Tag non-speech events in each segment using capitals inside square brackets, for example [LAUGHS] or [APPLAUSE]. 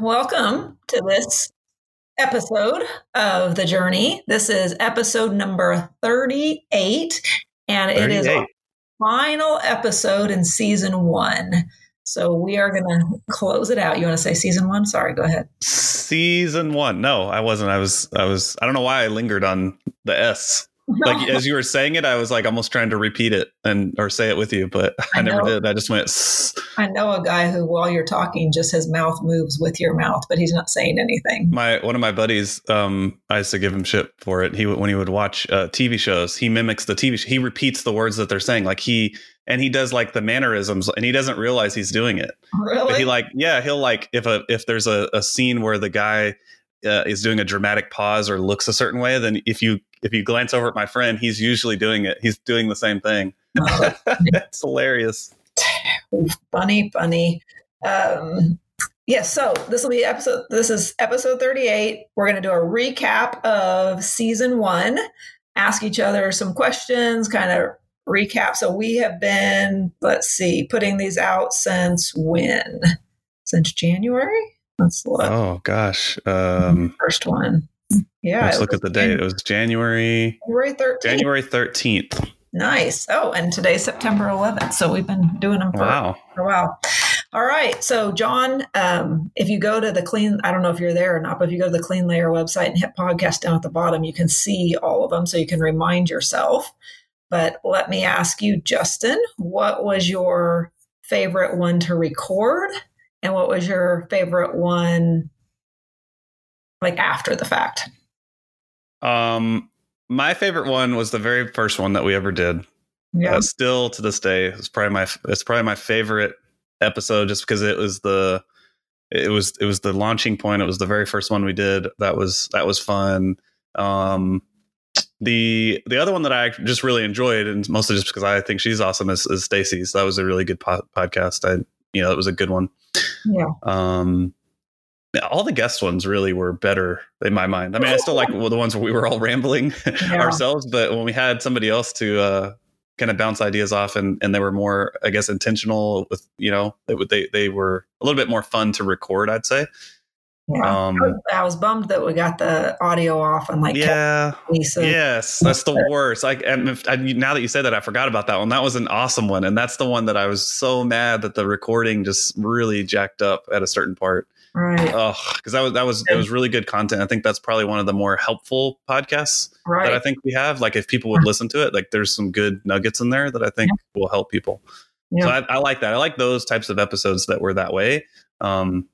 welcome to this episode of The Journey. This is episode number 38, and it is 38. our final episode in season one. So we are going to close it out. You want to say season one? Sorry, go ahead. Season one. No, I wasn't. I was. I was. I don't know why I lingered on the S. Like [LAUGHS] as you were saying it, I was like almost trying to repeat it and or say it with you, but I, I never know. did. I just went. "S." I know a guy who, while you're talking, just his mouth moves with your mouth, but he's not saying anything. My one of my buddies, um, I used to give him shit for it. He would- when he would watch uh, TV shows, he mimics the TV. Sh- he repeats the words that they're saying, like he and he does like the mannerisms, and he doesn't realize he's doing it. Really? But he like yeah, he'll like if a if there's a, a scene where the guy uh, is doing a dramatic pause or looks a certain way, then if you if you glance over at my friend, he's usually doing it. He's doing the same thing. Oh, [LAUGHS] [LAUGHS] it's hilarious. funny, funny. Um, yes, so this will be episode. This is episode thirty-eight. We're going to do a recap of season one. Ask each other some questions, kind of recap. So we have been, let's see, putting these out since when? Since January. Let's look. Oh gosh. Um, First one. Yeah. let's look at the date. It was January January thirteenth. January thirteenth. Nice. Oh, and today's September 11th. So we've been doing them for, Wow. for a while. All right. So, John, um, if you go to the Clean, I don't know if you're there or not, but if you go to the Clean Layer website and hit podcast down at the bottom, you can see all of them so you can remind yourself. But let me ask you, Justin, what was your favorite one to record? And what was your favorite one like after the fact? Um, my favorite one was the very first one that we ever did. Yeah. Uh, still to this day, it's probably my it's probably my favorite episode just because it was the it was it was the launching point. It was the very first one we did. That was that was fun. Um, the the other one that I just really enjoyed, and mostly just because I think she's awesome, is, is Stacy's. That was a really good po- podcast. I you know it was a good one. yeah. Um, all the guest ones really were better in my mind. I mean, I still like well, the ones where we were all rambling [LAUGHS] Yeah. ourselves, but when we had somebody else to uh, kind of bounce ideas off, and and they were more, I guess, intentional with you know they would- they they were a little bit more fun to record. I'd say. Yeah. Um, I was bummed that we got the audio off and like yeah. so Yes, that's the [LAUGHS] worst. Like, and if, I, now that you said that, I forgot about that one. That was an awesome one, and that's the one that I was so mad that the recording just really jacked up at a certain part. Right, Oh, because that was that was it was really good content. I think that's probably one of the more helpful podcasts right. that I think we have. Like, if people would listen to it, like there's some good nuggets in there that I think will help people. Yeah. So I, I like that. I like those types of episodes that were that way. Um,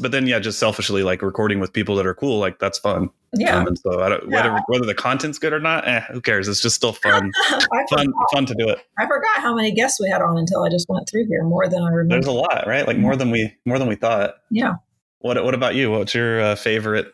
but then, yeah, just selfishly, like recording with people that are cool, like that's fun. Yeah. Um, and so I don't, Yeah. whether whether the content's good or not, eh, who cares? It's just still fun, [LAUGHS] fun, forgot, fun to do it. I forgot how many guests we had on until I just went through here more than I remember. There's a lot, right? Like more than we more than we thought. Yeah. What What about you? What's your uh, favorite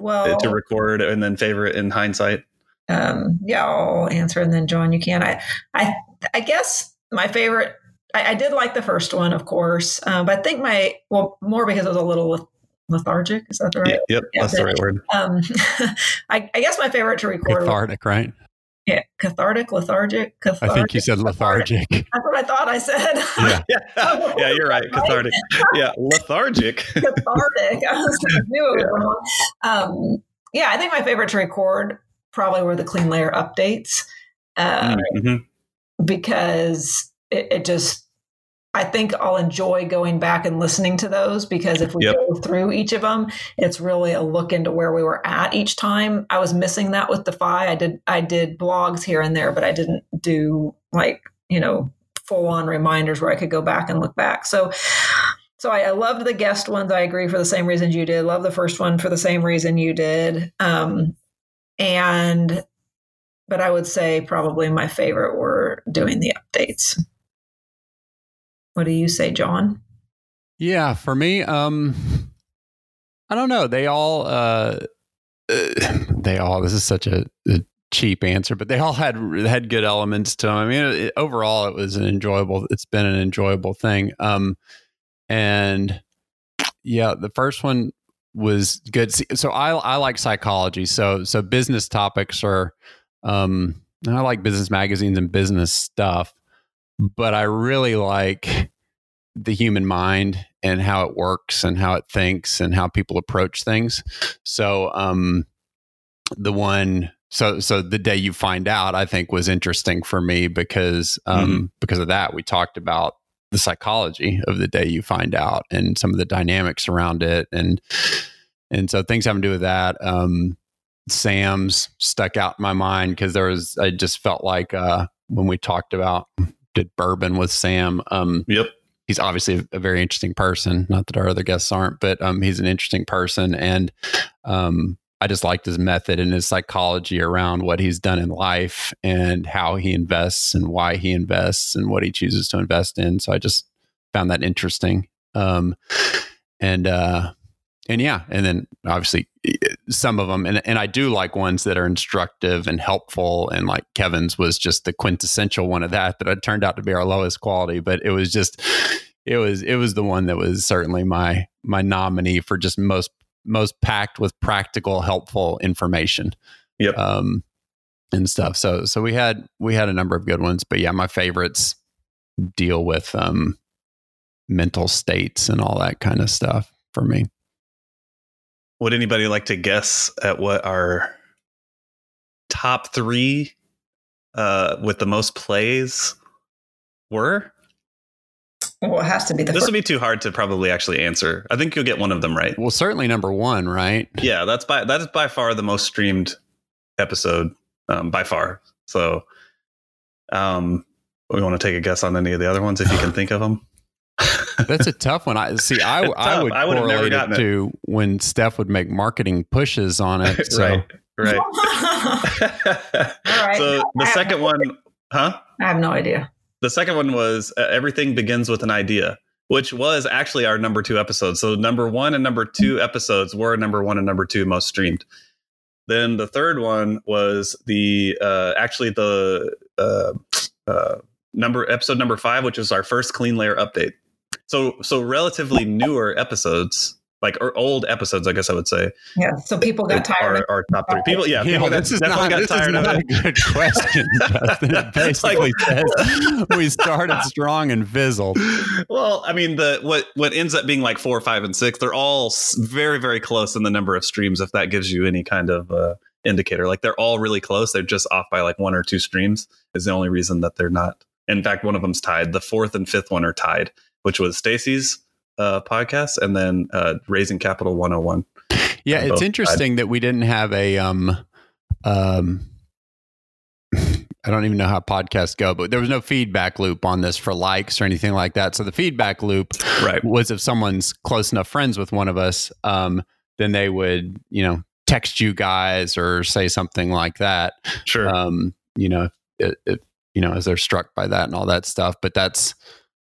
Well, to record, and then favorite in hindsight? um, yeah, I'll answer, and then John, you can. I, I, I guess my favorite. I, I did like the first one, of course, um, but I think my well more because it was a little leth- lethargic. Is that the right? Yep, Yeah, that's the right word. Um, [LAUGHS] I, I guess my favorite to record. was- Cathartic, right? Yeah, cathartic, lethargic, cathartic. I think you said lethargic. That's what I thought I said. Yeah. [LAUGHS] Yeah, yeah, you're right. Cathartic. Yeah, lethargic. [LAUGHS] cathartic. I was I knew it was [LAUGHS] Yeah. wrong. Um, yeah, I think my favorite to record probably were the clean layer updates uh, Mhm. because it, it just. I think I'll enjoy going back and listening to those because if we Yep. go through each of them, it's really a look into where we were at each time. I was missing that with Defy. I did I did blogs here and there, but I didn't do like you know full on reminders where I could go back and look back. So so I, I loved the guest ones. I agree for the same reasons you did. Love the first one for the same reason you did. Um, and but I would say probably my favorite were doing the updates. What do you say, John? Yeah, for me, um, I don't know. They all, uh, uh, they all. This is such a, a cheap answer, but they all had had good elements to them. I mean, it, overall, it was an enjoyable. It's been an enjoyable thing. Um, and yeah, the first one was good. So I I like psychology. So so business topics are, um, I like business magazines and business stuff, but I really like the human mind and how it works and how it thinks and how people approach things. So, um, the one so so the day you find out i think was interesting for me because um Mhm. because of that we talked about the psychology of the day you find out and some of the dynamics around it and and so things having to do with that um sam's stuck out in my mind because there was i just felt like uh when we talked about did bourbon with sam um Yep. he's obviously a, a very interesting person. Not that our other guests aren't, but um, he's an interesting person, and um, I just liked his method and his psychology around what he's done in life and how he invests and why he invests and what he chooses to invest in. So I just found that interesting. Um, and uh, and yeah, and then obviously some of them, and and I do like ones that are instructive and helpful. And like Kevin's was just the quintessential one of that that it turned out to be our lowest quality, but it was just it was it was the one that was certainly my my nominee for just most most packed with practical, helpful information. Yep. Um, and stuff. So so we had we had a number of good ones, but yeah, my favorites deal with um mental states and all that kind of stuff for me. Would anybody like to guess at what our top three uh, with the most plays were? Well, it has to be the This first. would be too hard to probably actually answer. I think you'll get one of them right. Well, certainly number one, right? Yeah, that's by that is by far the most streamed episode um, by far. So, um, we want to take a guess on any of the other ones if you can think of them. [LAUGHS] That's a tough one. I see. I It's I would I would never correlate it gotten it. to when Steph would make marketing pushes on it. [LAUGHS] So right, right. [LAUGHS] [LAUGHS] right. So the second one, huh? I have no idea. The second one was uh, everything begins with an idea, which was actually our number two episode. So number one and number two episodes were number one and number two most streamed. Then the third one was the uh, actually the uh, uh, number episode number five, which is our first clean layer update. So so relatively newer episodes, like or old episodes, I guess I would say, Yeah. So people got tired. are, are top three. People, yeah, You people know, got, this is definitely not, got this is tired of it. a good [LAUGHS] question, Justin. It basically says we started [LAUGHS] strong and fizzled. well, I mean, the what what ends up being like four, five, and six, they're all very, very close in the number of streams. If that gives you any kind of uh, indicator, like they're all really close. They're just off by like one or two streams. Is the only reason that they're not. In fact, one of them's tied. The fourth and fifth one are tied, which was Stacy's uh, podcast, and then uh, Raising Capital 101. Yeah, it's sides. interesting that we didn't have a um um I don't even know how podcasts go, but there was no feedback loop on this for likes or anything like that. So the feedback loop Right. was if someone's close enough friends with one of us, um, then they would, you know, text you guys or say something like that. Sure. Um, you know, it, it, you know, as they're struck by that and all that stuff. But that's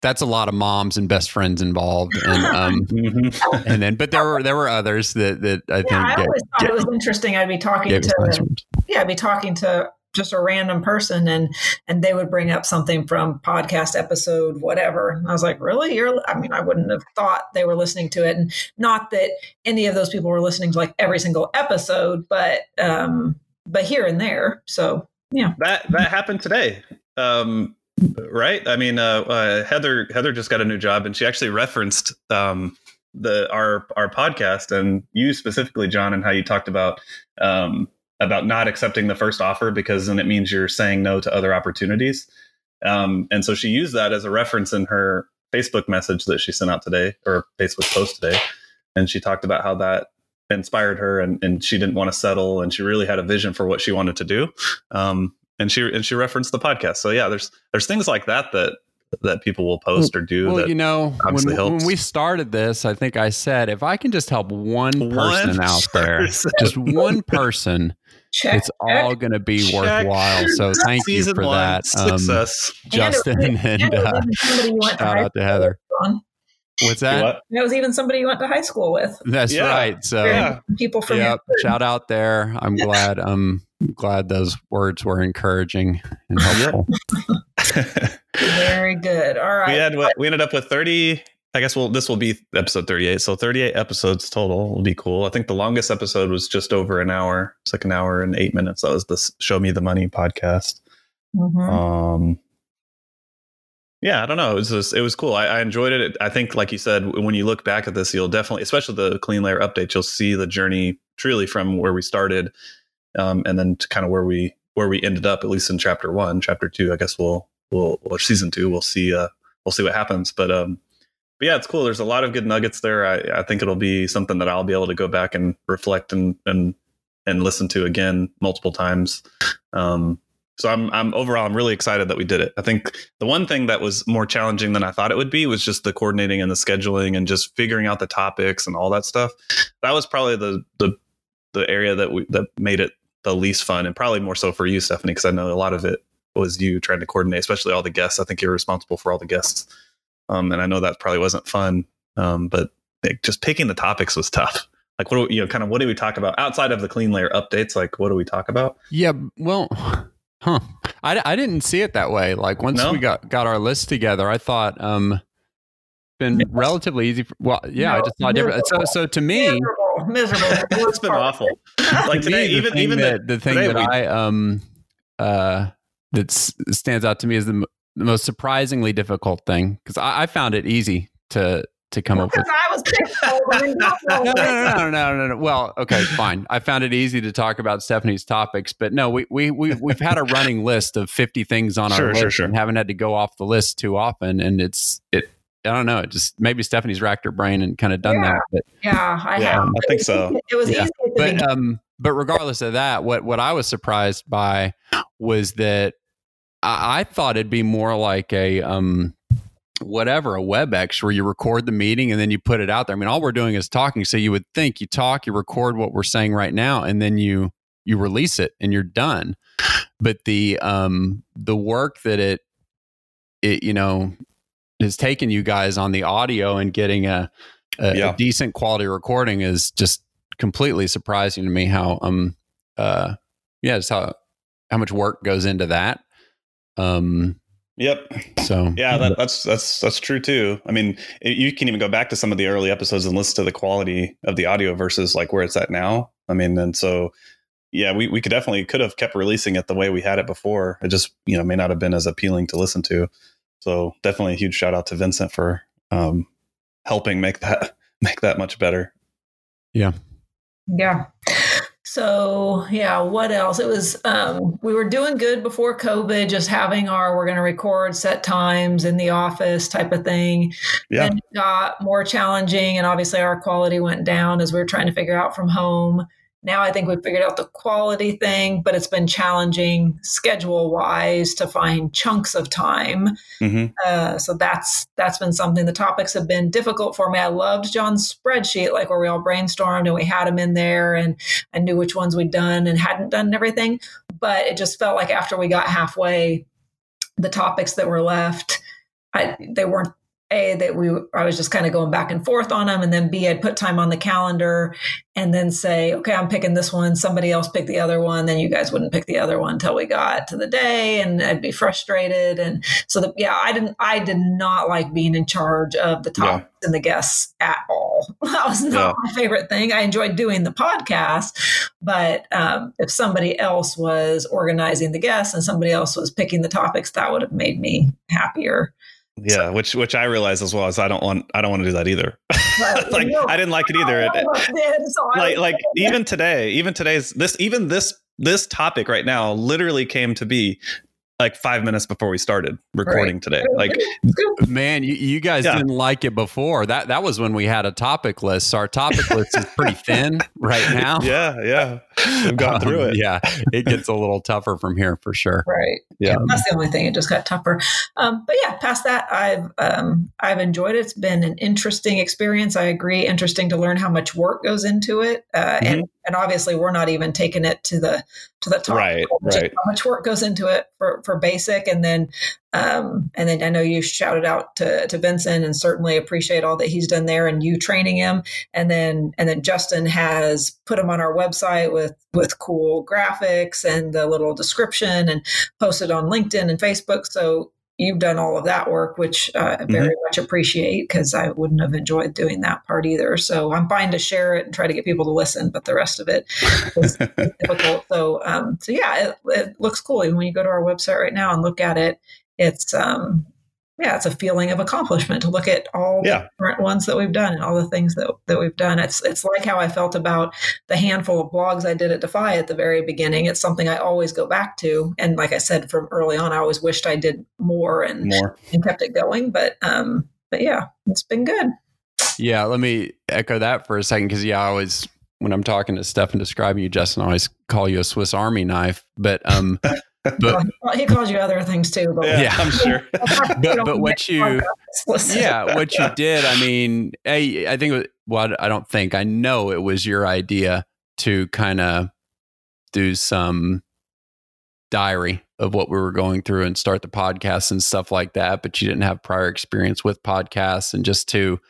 that's a lot of moms and best friends involved, and [LAUGHS] um, Mhm. and then but there were there were others that that I think I get- always thought get- it was interesting. I'd be talking gave us nice to ones. yeah, I'd be talking to just a random person and and they would bring up something from podcast episode whatever and i was like really you're i mean i wouldn't have thought they were listening to it and not that any of those people were listening to like every single episode but um but here and there so yeah that that happened today um right? I mean uh, uh heather heather just got a new job and she actually referenced um the our our podcast and you specifically john and how you talked about um about not accepting the first offer because then it means you're saying no to other opportunities. Um and so she used that as a reference in her facebook message that she sent out today or facebook post today. And she talked about how that inspired her and, and she didn't want to settle and she really had a vision for what she wanted to do. Um, and she and she referenced the podcast so yeah there's there's things like that that that people will post or do Well, that you know, when, obviously when we started this, I think I said if I can just help one person One out there, person. just one person, [LAUGHS] check it's all going to be Check. worthwhile. So thank you for one that, um, Justin, and, and it [LAUGHS] uh, even somebody you went to shout out to Heather. with, What's that? What? And it was even somebody you went to high school with That's Yeah. right. So Yeah. people from Yep. Shout out there. I'm glad. I'm glad those words were encouraging and helpful. very good all right we had what we ended up with 30 i guess well this will be episode 38 so 38 episodes total will be cool i think the longest episode was just over an hour it's like an hour and eight minutes that was the show me the money podcast Mhm. um yeah, I don't know. It was just, it was cool. I, I, enjoyed it. I think, like you said, when you look back at this, you'll definitely, especially the clean layer update, you'll see the journey truly from where we started, um, and then to kind of where we where we ended up. At least in chapter one, chapter two, I guess we'll we'll or season two, we'll see uh, we'll see what happens. But um, but yeah, it's cool. There's a lot of good nuggets there. I, I think it'll be something that I'll be able to go back and reflect and and and listen to again multiple times. Um, so I'm I'm overall I'm really excited that we did it. I think the one thing that was more challenging than I thought it would be was just the coordinating and the scheduling and just figuring out the topics and all that stuff. That was probably the the the area that we that made it the least fun and probably more so for you, Stephanie, because I know a lot of it was you trying to coordinate, especially all the guests. I think you're responsible for all the guests, um, and I know that probably wasn't fun. Um, but like, just picking the topics was tough. Like, what do we, you know, kind of what do we talk about outside of the clean layer updates? Like, what do we talk about? Yeah, well, [LAUGHS] Huh. I, I didn't see it that way. Like once no? we got, got our list together, I thought, um, been relatively easy. For, well, yeah, no, I just thought different. So, so to me, miserable, miserable. [LAUGHS] it's been awful. [LAUGHS] Like today, me, even even that, the, the thing that we, I um uh that stands out to me is the, m- the most surprisingly difficult thing because I, I, found it easy to to come up with. I was [LAUGHS] no, no, no, no, no, no, no. Well, okay, fine. I found it easy to talk about Stephanie's topics, but no, we we we we've had a running list of fifty things on sure, our list sure, sure. and haven't had to go off the list too often, and it's it. I don't know. It just maybe Stephanie's racked her brain and kind of done yeah. that. But yeah, I yeah, have. I think so. It was yeah. easy, but um, but regardless of that, what what I was surprised by was that I, I thought it'd be more like a um whatever a WebEx where you record the meeting and then you put it out there. I mean, all we're doing is talking. So you would think you talk, you record what we're saying right now, and then you you release it and you're done. But the um the work that it it you know has taken you guys on the audio and getting a a, yeah. a decent quality recording is just completely surprising to me how um uh yeah just how how much work goes into that um Yep. So yeah, that, that's that's that's true too. I mean, it, you can even go back to some of the early episodes and listen to the quality of the audio versus like where it's at now. I mean, and so yeah, we we could definitely could have kept releasing it the way we had it before. It just you know may not have been as appealing to listen to. So definitely a huge shout out to Vincent for um, helping make that [LAUGHS] make that much better. Yeah. Yeah. So yeah, what else? It was um, we were doing good before COVID, just having our we're going to record set times in the office type of thing. Yeah. Then it got more challenging, and obviously our quality went down as we were trying to figure out from home. Now I think we've figured out the quality thing, but it's been challenging schedule wise to find chunks of time. Mm-hmm. Uh, so that's that's been something. The topics have been difficult for me. I loved John's spreadsheet, like where we all brainstormed and we had them in there, and I knew which ones we'd done and hadn't done and everything. But it just felt like after we got halfway, the topics that were left, I, they weren't a that we I was just kind of going back and forth on them, and then B I'd put time on the calendar, and then say, okay, I'm picking this one. Somebody else pick the other one. Then you guys wouldn't pick the other one until we got to the day, and I'd be frustrated. And so, the, yeah, I didn't. I did not like being in charge of the topics yeah. and the guests at all. [LAUGHS] That was not yeah. my favorite thing. I enjoyed doing the podcast, but um, if somebody else was organizing the guests and somebody else was picking the topics, that would have made me happier. Yeah, so, which which I realize as well as I don't want I don't want to do that either. Right. [LAUGHS] like I didn't like it either. It, so like like even today, even today's this even this this topic right now literally came to be like five minutes before we started recording right. today. Like, man, you, you guys yeah. didn't like it before. That that was when we had a topic list. So our topic list is pretty thin right [LAUGHS] now. Yeah, yeah, we've gone um, through it. Yeah, it gets a little tougher from here for sure. Right. Yeah, that's the only thing. It just got tougher. Um, but yeah, past that, I've um, I've enjoyed it. It's been an interesting experience. I agree. Interesting to learn how much work goes into it, uh, mm-hmm. and and obviously we're not even taking it to the to the top. Right, right. How much work goes into it for, for basic, and then um, and then I know you shouted out to to Vincent, and certainly appreciate all that he's done there, and you training him, and then and then Justin has put him on our website with with cool graphics and the little description, and posted on LinkedIn and Facebook. So you've done all of that work, which uh, I very mm-hmm. much appreciate because I wouldn't have enjoyed doing that part either. So I'm fine to share it and try to get people to listen, but the rest of it is [LAUGHS] difficult. So, um, so yeah, it, it, looks cool. Even when you go to our website right now and look at it, it's um, yeah, it's a feeling of accomplishment to look at all Yeah. the different ones that we've done and all the things that, that we've done. It's it's like how I felt about the handful of blogs I did at Defy at the very beginning. It's something I always go back to. And like I said from early on, I always wished I did more and, More. and kept it going. But um, but yeah, it's been good. Yeah, let me echo that for a second because yeah, I always when I'm talking to Steph and describing you, Justin, I always call you a Swiss Army knife. But um, [LAUGHS] but he calls you other things too. But Yeah, Yeah. I'm sure. [LAUGHS] but, but what you yeah what you did i mean I, I think it well i don't think i know it was your idea to kind of do some diary of what we were going through and start the podcast and stuff like that but you didn't have prior experience with podcasts and just to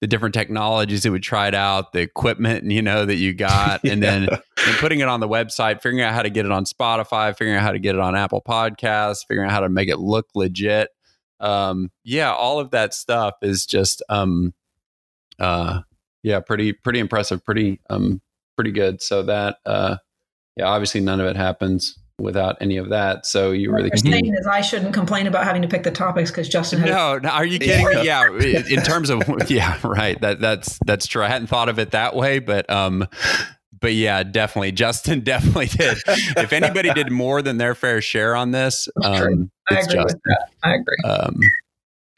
the different technologies that we tried out the equipment you know that you got and [LAUGHS] then and putting it on the website, figuring out how to get it on Spotify, figuring out how to get it on Apple Podcasts, figuring out how to make it look legit. Um, yeah, all of that stuff is just um, uh, yeah, pretty pretty impressive, pretty um, pretty good. So that uh, yeah, obviously none of it happens without any of that. So you really saying is I shouldn't complain about having to pick the topics because Justin no, no, are you kidding me? Yeah. [LAUGHS] In terms of [LAUGHS] yeah, right. That that's that's true. I hadn't thought of it that way, but um, but yeah, definitely. Justin [LAUGHS] definitely did. If anybody did [LAUGHS] more than their fair share on this, um, I it's agree with Justin. that. I agree. Um,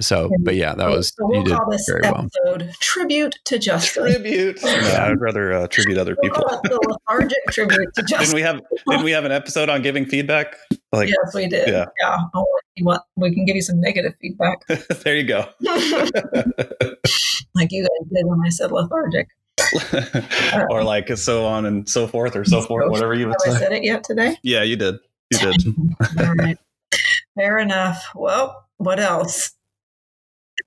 so, but yeah, that was so you we'll did call this very well. tribute to Justin. Tribute. [LAUGHS] No, I'd rather uh, tribute other people. the lethargic tribute to Justin. Didn't we have Didn't we have an episode on giving feedback? Like, yes, we did. yeah. Yeah. Oh, you want, we can give you some negative feedback, there you go. like you guys did when I said lethargic. [LAUGHS] or like so on and so forth or so forth, whatever you would Have I say. said it yet today? Yeah, you did. You did. [LAUGHS] [LAUGHS] All right. Fair enough. Well, what else?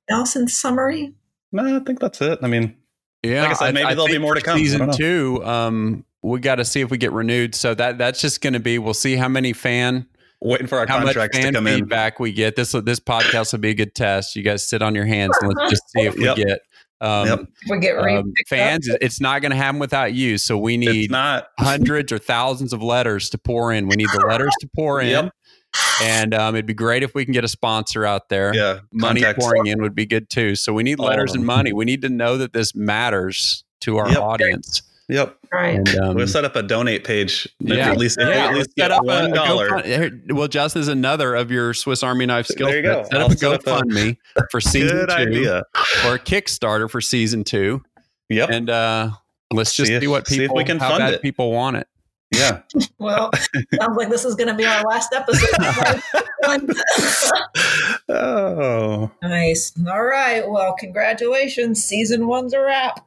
Else in summary? No, I think that's it. I mean, Yeah, Like I said, maybe there'll be more to come. Season two, um, we got to see if we get renewed. So that that's just going to be. We'll see how many fan waiting for our how much contracts to fan come in. feedback we get. This this podcast will be a good test. You guys sit on your hands and let's just see if we Yep. get um, Yep. We get um, picked up? fans. It's not going to happen without you. So we need not. [LAUGHS] hundreds or thousands of letters to pour in. We need the letters to pour in. Yep. And um, it'd be great if we can get a sponsor out there. Yeah. Money contacts. pouring in would be good too. So we need All of letters and money. We need to know that this matters to our Yep. audience. Yep. right. And um, We'll set up a donate page. Yeah. At least, yeah, at let's least set get up one a dollar. GoFund- here- Well, just as another of your Swiss Army knife skills, There you go. set I'll up a set up a- GoFundMe for [LAUGHS] season Good two idea. or a Kickstarter for season two, Yep. and uh, let's just See see, if- what see if people we can how fund bad it. people want it. Yeah. [LAUGHS] Well, sounds like this is going to be our last episode. [LAUGHS] oh. nice. All right. Well, congratulations. Season one's a wrap.